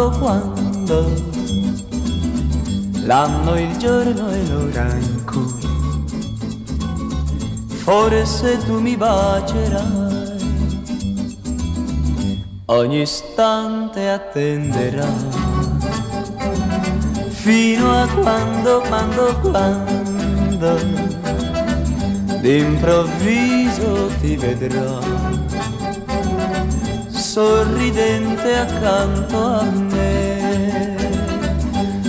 quando, quando, l'anno, il giorno e l'ora in cui forse tu mi bacerai. Ogni istante attenderai fino a quando, quando, quando d'improvviso ti vedrò sorridente accanto a me.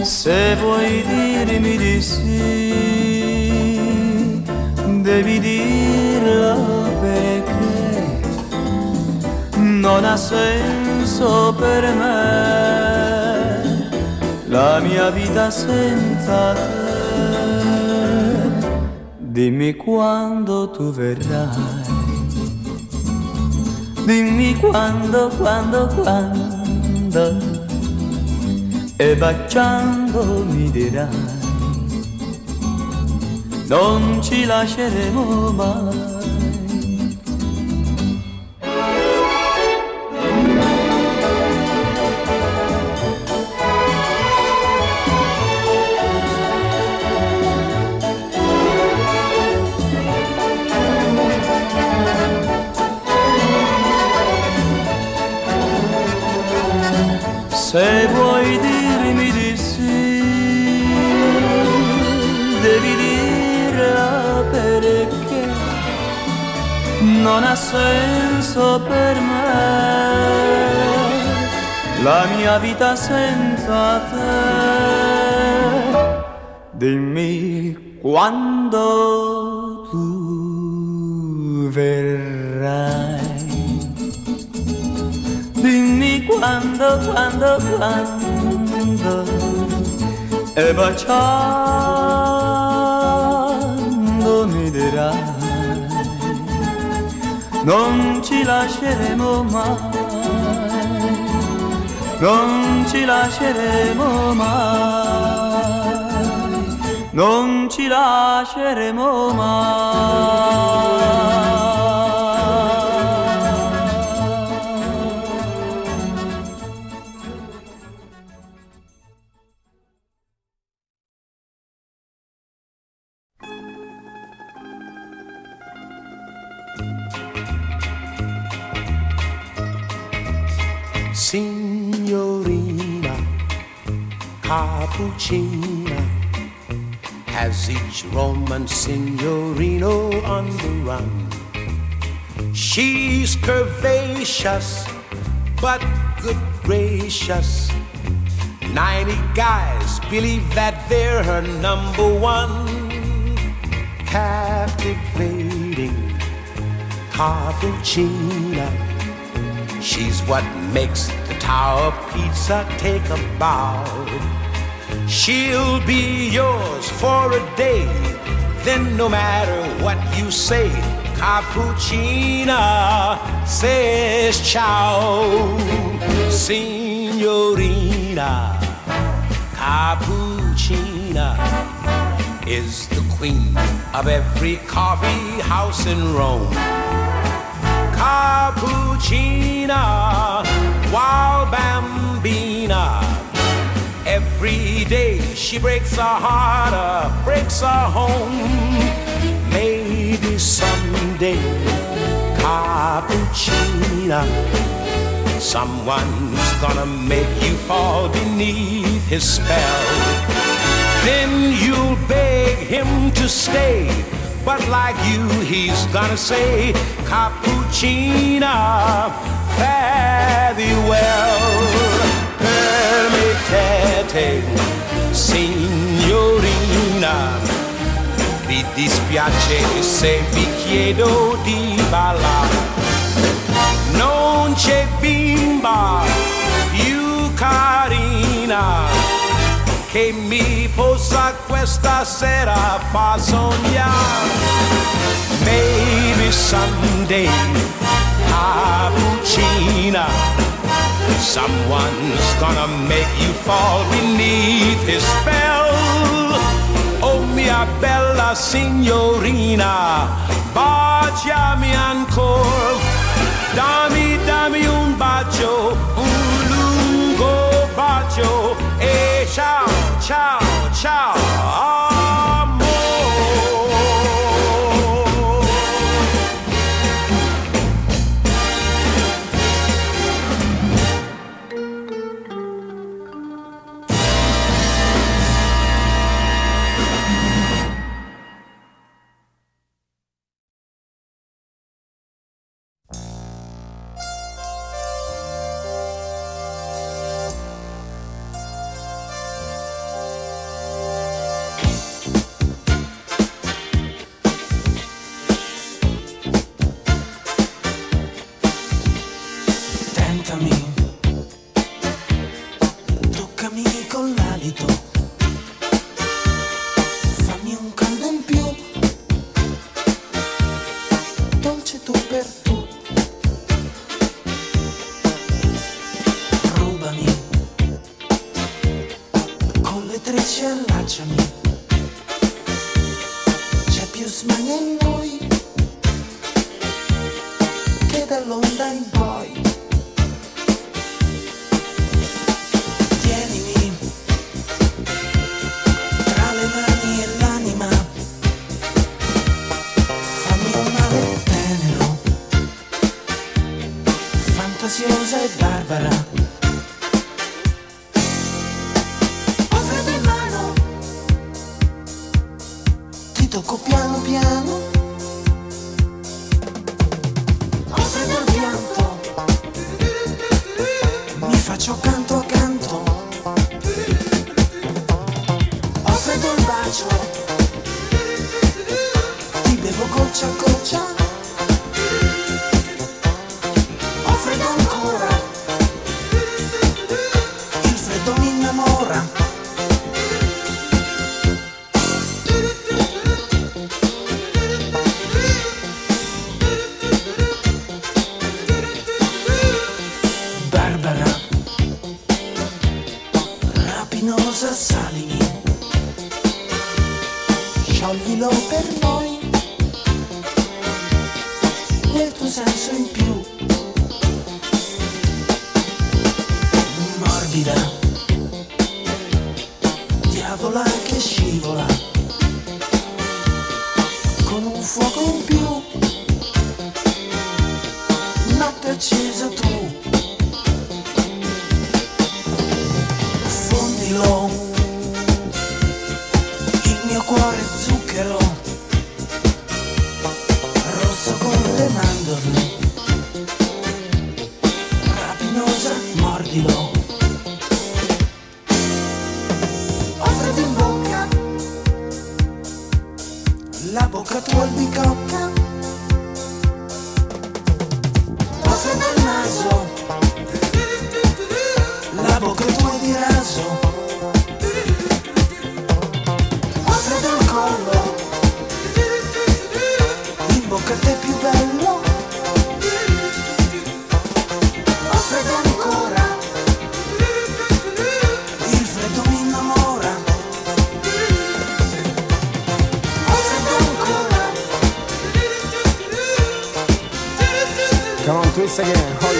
Se vuoi dirmi di sì, devi dirlo perché non ha senso per me la mia vita senza te. Dimmi quando tu verrai Dimmi quando, quando, quando. E baciando mi dirai Non ci lasceremo mai Se vuoi dirmi di sì, devi dirla perché non ha senso per me la mia vita senza te. Dimmi quando quando, quando, quando. E baciando mi dirai Non ci lasceremo mai Non ci lasceremo mai Non ci lasceremo mai Cappuccina has each Roman signorino on the run. She's curvaceous, but good gracious. 90 guys believe that they're her number one. Captivating Cappuccina. She's what makes the Tower Pizza take a bow. She'll be yours for a day. Then, no matter what you say, Cappuccina says ciao. Signorina Cappuccina is the queen of every coffee house in Rome. Cappuccina, wild bambina. Every day she breaks a heart, uh, breaks a home. Maybe someday, cappuccino, someone's gonna make you fall beneath his spell. Then you'll beg him to stay. But like you, he's gonna say, cappuccino, fare thee well. Permettete, signorina, vi dispiace se vi chiedo di ballare. Non c'è bimba più carina che mi possa questa sera far sognare. Maybe someday, Cappuccina, someone's gonna make you fall beneath his spell. Oh mia bella signorina, baciami ancora, dammi, dammi un bacio, un lungo bacio e ciao, ciao, ciao. faziosa e barbara. di raso. Oltre dal collo. In bocca a te più bello. Oltre dal ancora. Il freddo mi innamora. Oltre Come on, twist again.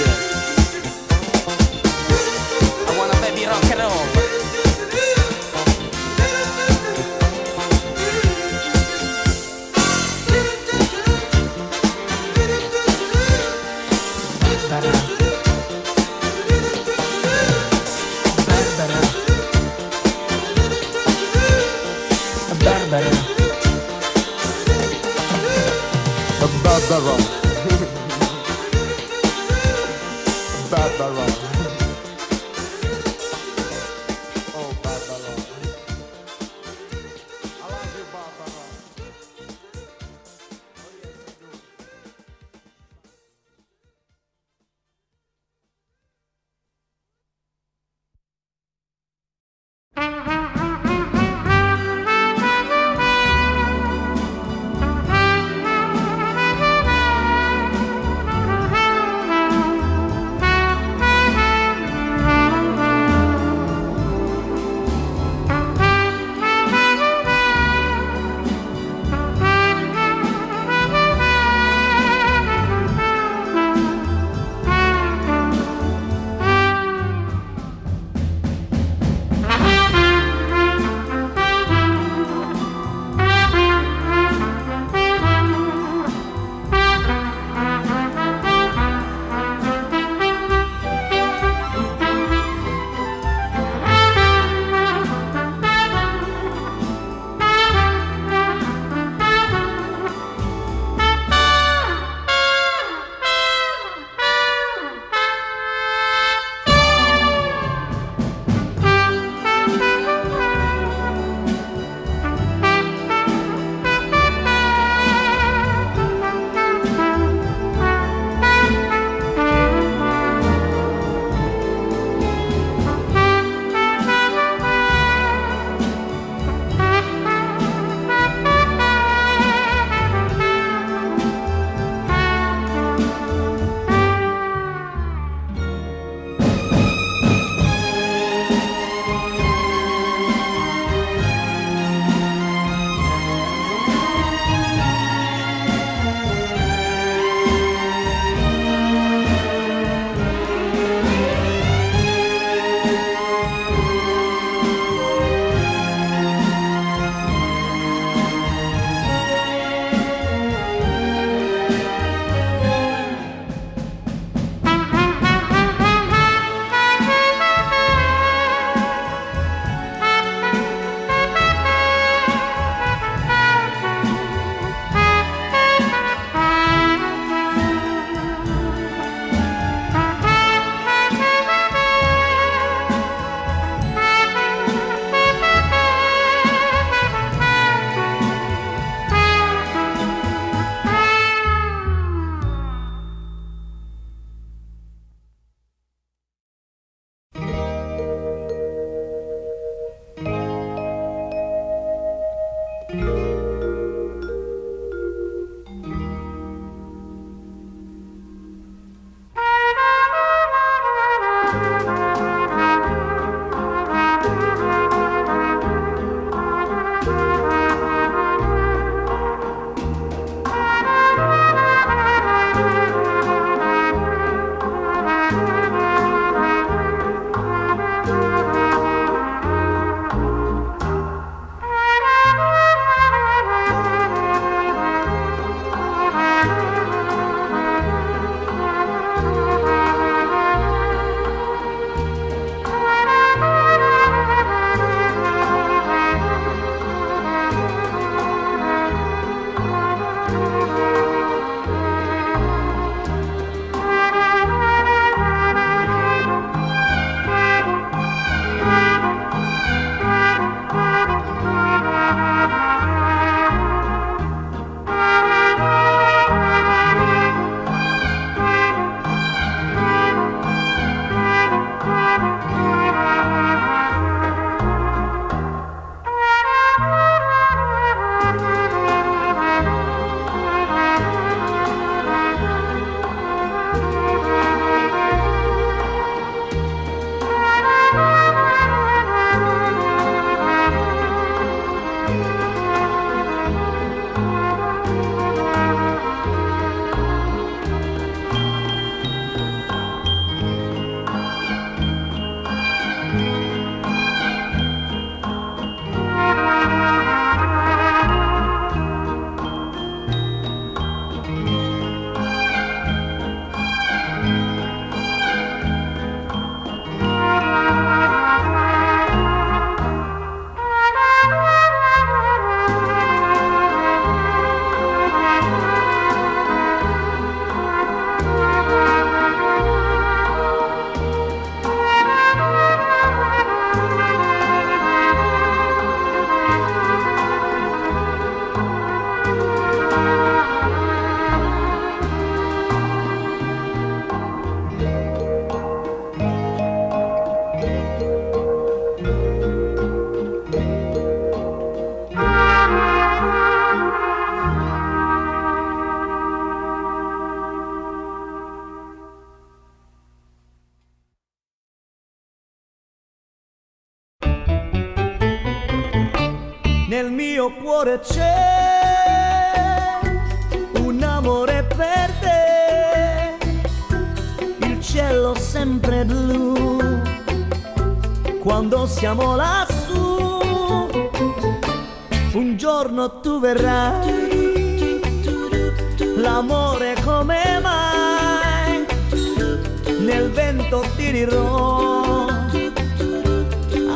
Vento ti dirò,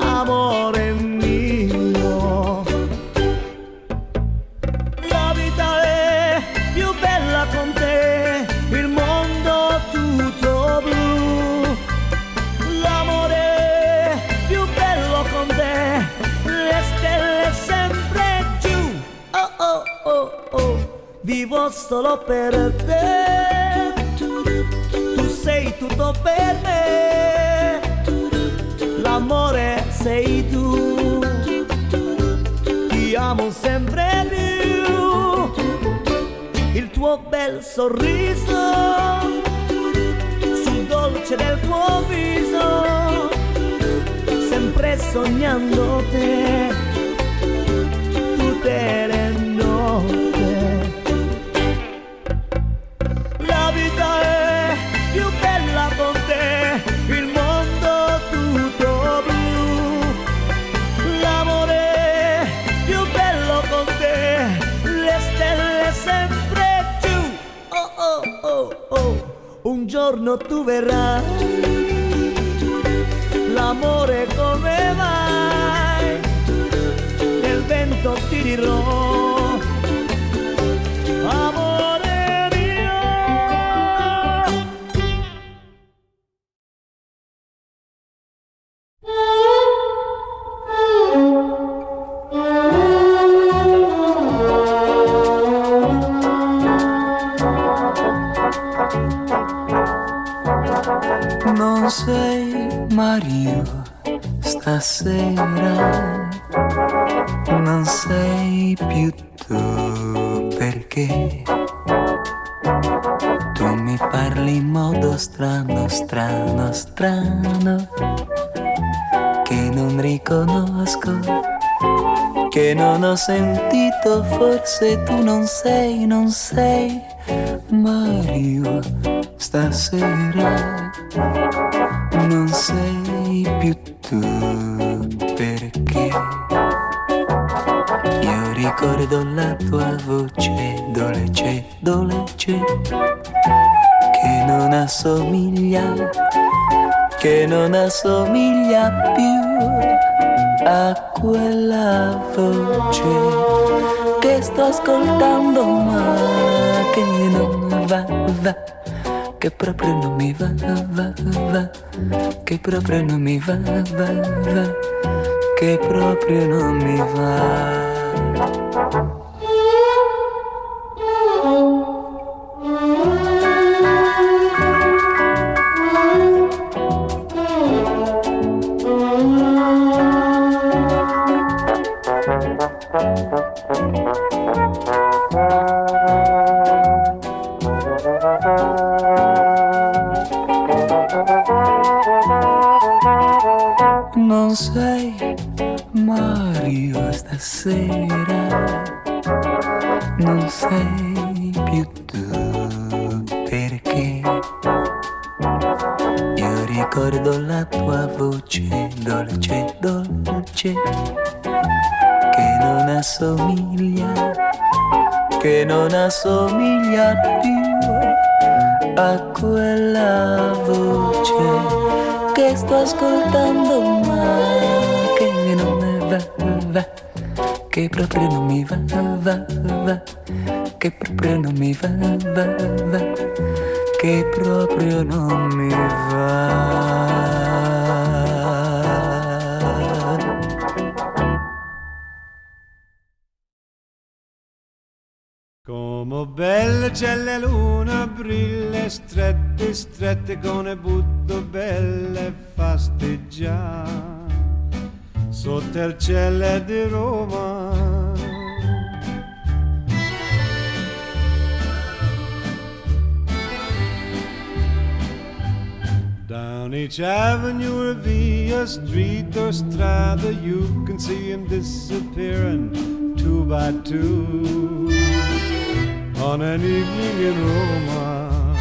amore mio. La vita è più bella con te, il mondo tutto blu. L'amore è più bello con te, le stelle sempre giù. Oh oh oh oh, vivo solo per te. Tu tutto per me, l'amore sei tu ti amo sempre più. Il tuo bel sorriso sul dolce del tuo viso, sempre sognando te, tutte le notte. Giorno tu verrai, l'amore come vai, nel vento ti. Sei Mario stasera, non sei più tu perché tu mi parli in modo strano, strano, strano, che non riconosco, che non ho sentito, forse tu non sei, non sei Mario stasera tu perché? Io ricordo la tua voce dolce, dolce che non assomiglia, che non assomiglia più a quella voce che sto ascoltando ma che non va, va che proprio non mi va, va, va, che proprio non mi va, va, va, che proprio non mi va. Tua voce dolce, dolce, che non assomiglia, che non assomiglia più a quella voce che sto ascoltando ma che non mi va, va, che proprio non mi va, va, va, che proprio non mi va, va, va, che proprio non mi va. La luna, brille strette, strette con butto belle fasteggiare sotto il cielo di Roma. Down each avenue or via street or strada, you can see him disappearing two by two on an evening in Roma.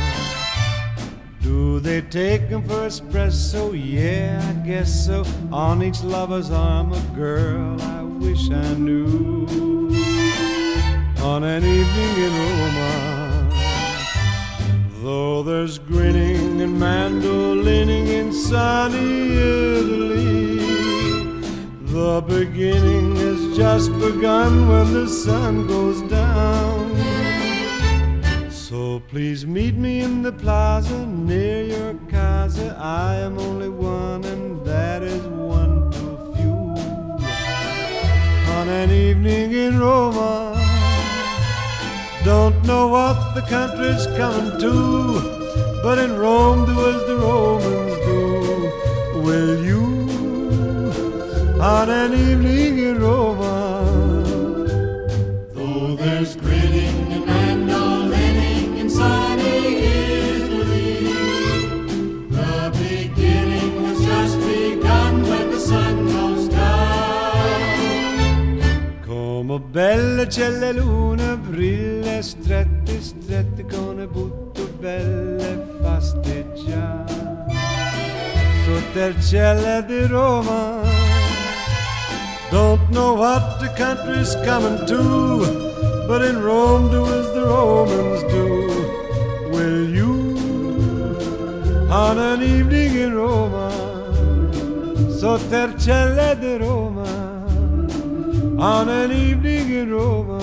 Do they take 'em for espresso? Yeah, I guess so. On each lover's arm, a girl I wish I knew. On an evening in Roma. Though there's grinning and mandolining in sunny Italy, the beginning has just begun when the sun goes down. Please meet me in the plaza near your casa. I am only one, and that is one too few. On an evening in Roma. Don't know what the country's coming to, but in Rome do as the Romans do. Will you, on an evening in Roma? C'è luna, brille con le butto belle il cielo di Roma, don't know what the country's coming to, but in Rome do as the Romans do. Will you, on an evening in Roma, cielo di Roma, on an evening in Roma.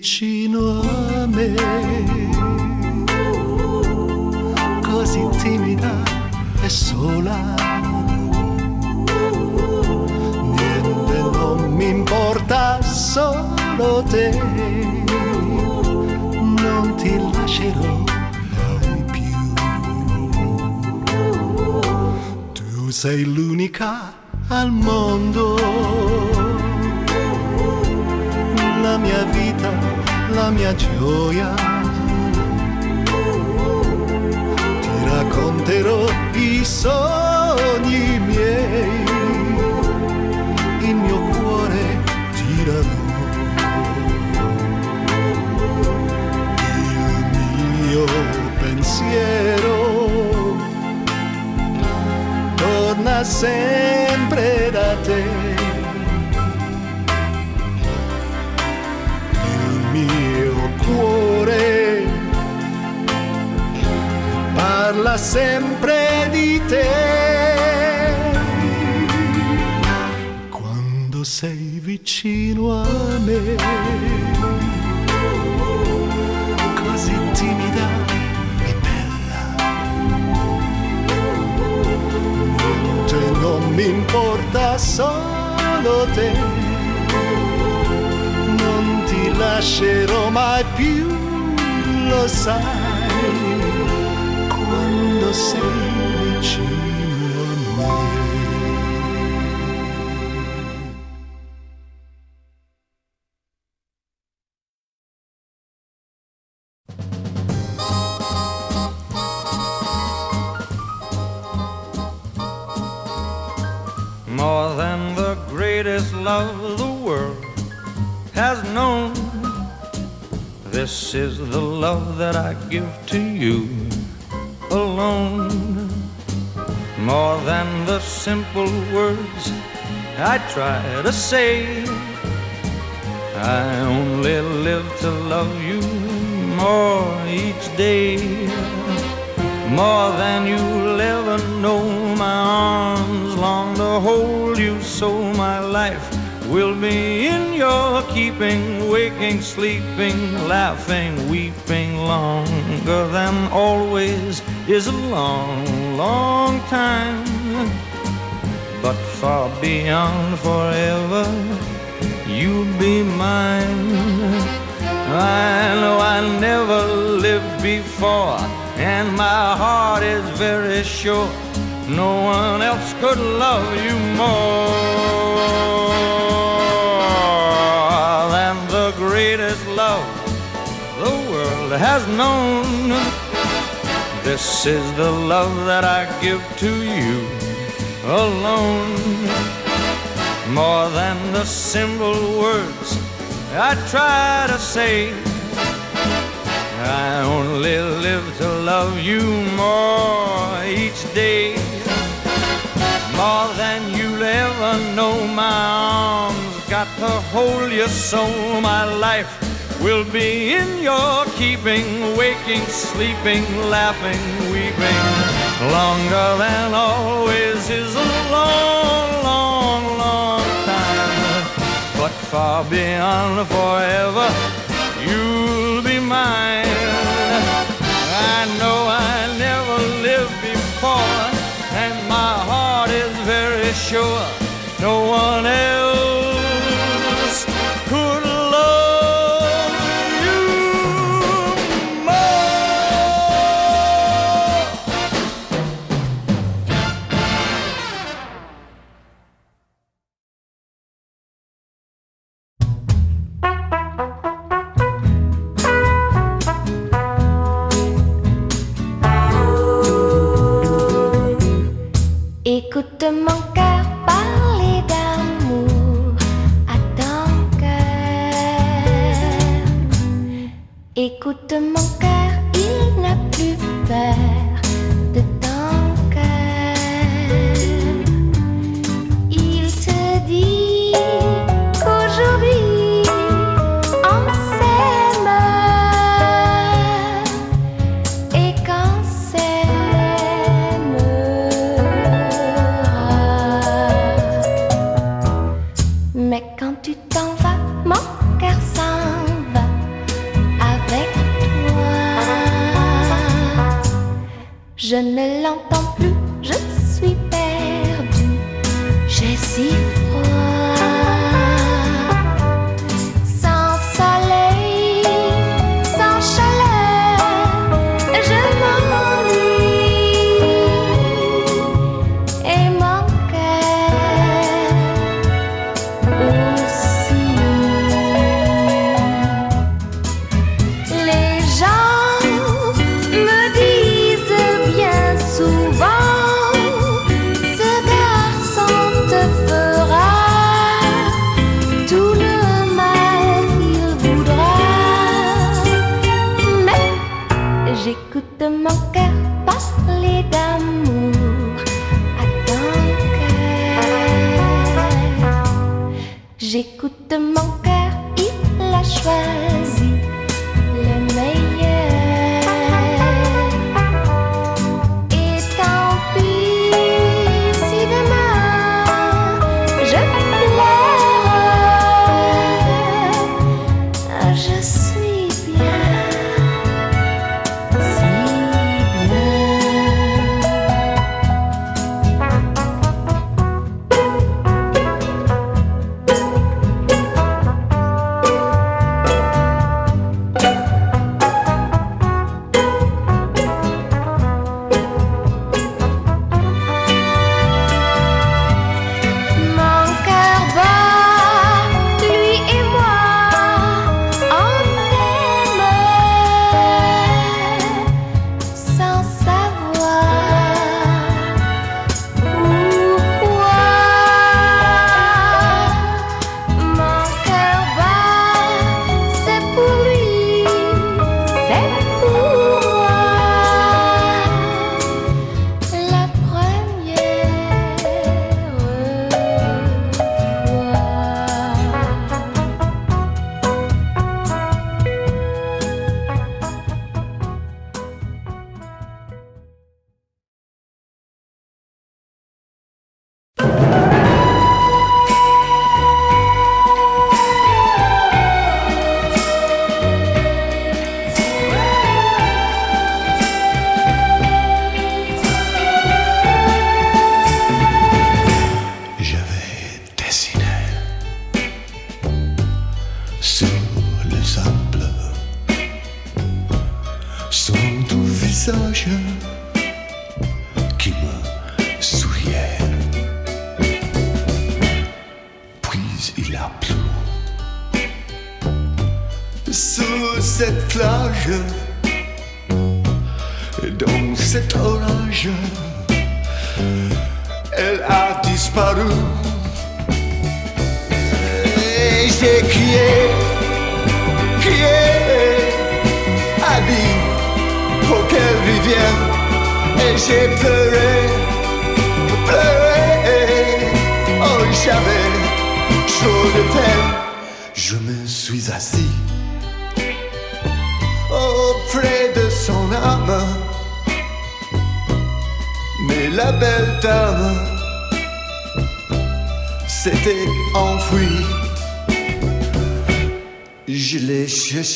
Vicino a me, così timida e sola. Niente non mi importa, solo te. Non ti lascerò mai più. Tu sei l'unica al mondo la mia vita, mia gioia. Ti racconterò i sogni miei, il mio cuore tirerò. Il mio pensiero torna sempre da te. Sempre di te. Quando sei vicino a me, così timida e bella. Niente non mi importa, solo te lascerò mai più, lo sai, this is the love that I give to you alone. More than the simple words I try to say. I only live to love you more each day. More than you'll ever know. My arms long to hold you, so my life will be in your keeping, waking, sleeping, laughing, weeping longer than always is a long, long time. But far beyond forever, you'll be mine. I know I never lived before, and my heart is very sure no one else could love you more world has known. This is the love that I give to you alone. More than the simple words I try to say. I only live to love you more each day. More than you'll ever know, my arms got to hold you so my life will be in your keeping, waking, sleeping, laughing, weeping. Longer than always is a long, long, long time. But far beyond forever, you'll be mine. I know I never lived before, and my heart is very sure no one else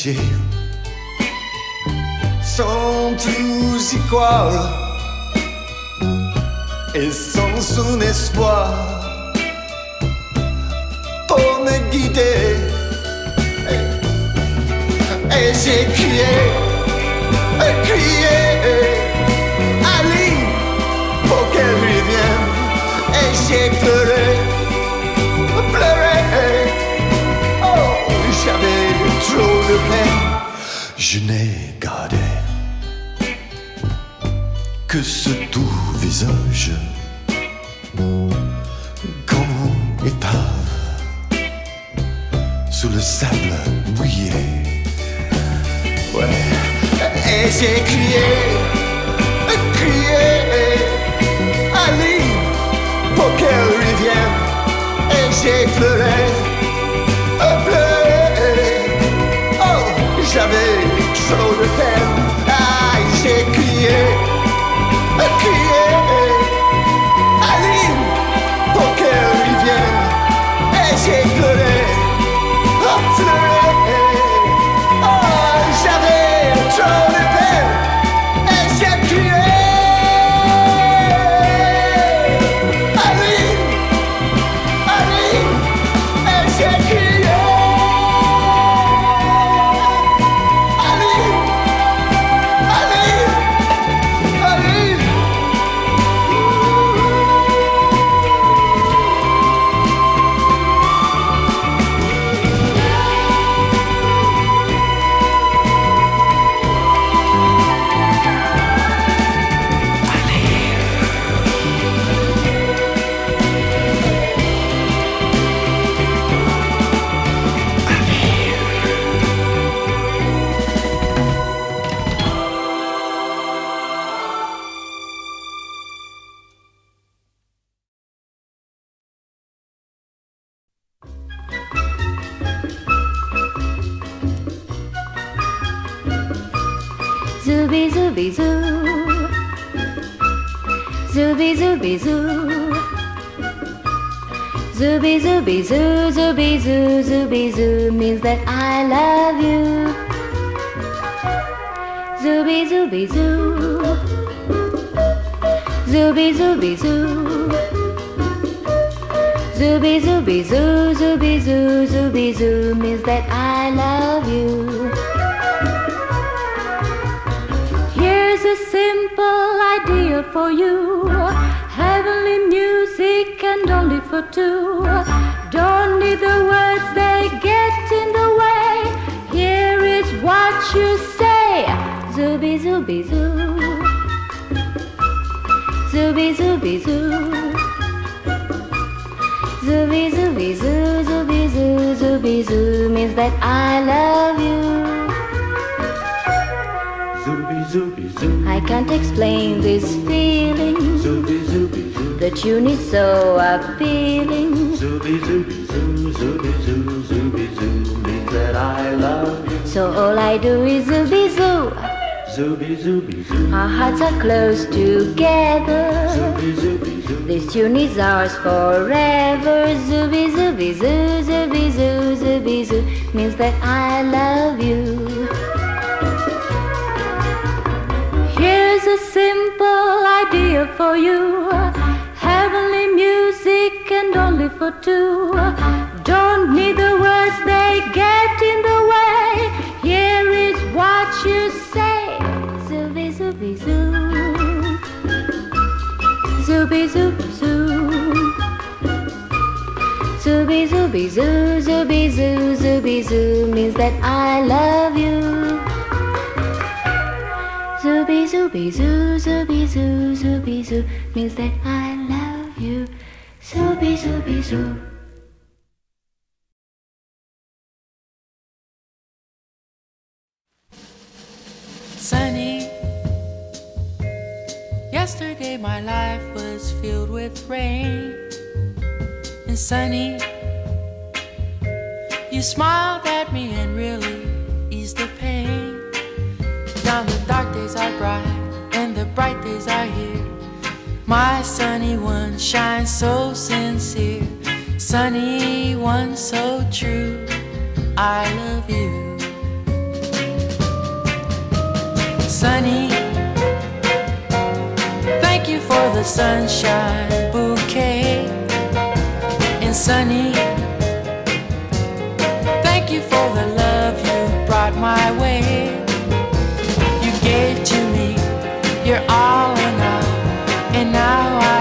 Sans sont tous iguaux et sans un espoir pour me guider. Et j'ai crié, et crié. Ali, pour qu'elle revienne. Et j'ai pleuré. je n'ai gardé que ce doux visage comme épave sous le sable mouillé. Ouais. Et j'ai crié, crié, Ali, pour qu'elle revienne. Et j'ai pleuré. Zooby zoo. Zooby zooby zoo. Zooby zooby zoo, zooby zoo, zooby zoo means that I love you. Zooby zooby zoo. Zooby zooby zoo. Zooby zooby zoo, zooby zoo, zooby zoo means that I love you. Here's a simple idea for you. Heavenly music and only for two. Don't need the words, they get in the way. Here is what you say. Zooby zooby zoo. Zooby zooby zoo. Zooby zooby zoo, zooby zoo, zooby zoo means that I love you. I can't explain this feeling. The tune is so appealing. That I love. So all I do is zooby zoo. Our hearts are close together. This tune is ours forever. Zooby zooby zoo, zooby zoo, zooby zoo means that I love you. A simple idea for you. Heavenly music and only for two. Don't need the words, they get in the way. Here is what you say. Zooby zooby zoo. Zooby zooby zoo. Zooby zooby zoo, zooby zoo, zooby zoo means that I love you. Zooby zooby zoo, zooby zoo, zooby zoo means that I love you. Zooby zooby zoo. Sunny. Yesterday my life was filled with rain. And sunny, you smiled at me days are bright and the bright days are here. My sunny one shines so sincere. Sunny one so true. I love you. Sunny, thank you for the sunshine bouquet. And sunny, thank you for the love you brought my way. how I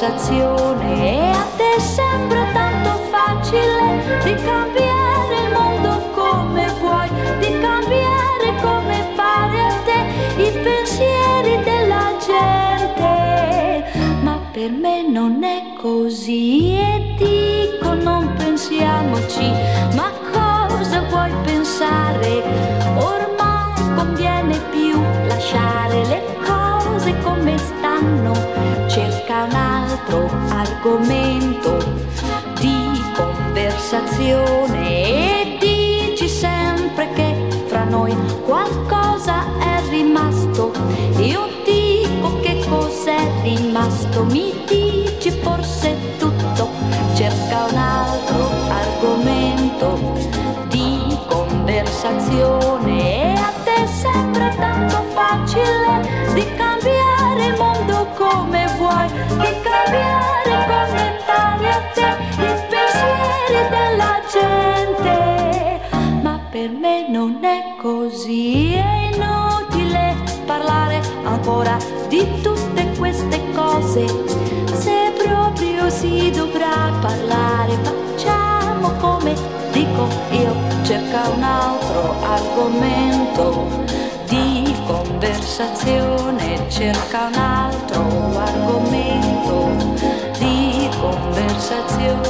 conversazione e a te sembra tanto facile di cambiare il mondo come vuoi, di cambiare come pare a te i pensieri della gente, ma per me non è così e dico non pensiamoci, ma cosa vuoi pensare? Ormai conviene più lasciare le cose come un altro argomento di conversazione e dici sempre che fra noi qualcosa è rimasto. Io dico che cos'è rimasto, mi dici forse tutto, cerca un altro argomento di conversazione vuoi, di cambiare come pare a te i pensieri della gente, ma per me non è così, è inutile parlare ancora di tutte queste cose, se proprio si dovrà parlare facciamo come dico io, cerca un altro argomento conversazione cerca un altro argomento di conversazione.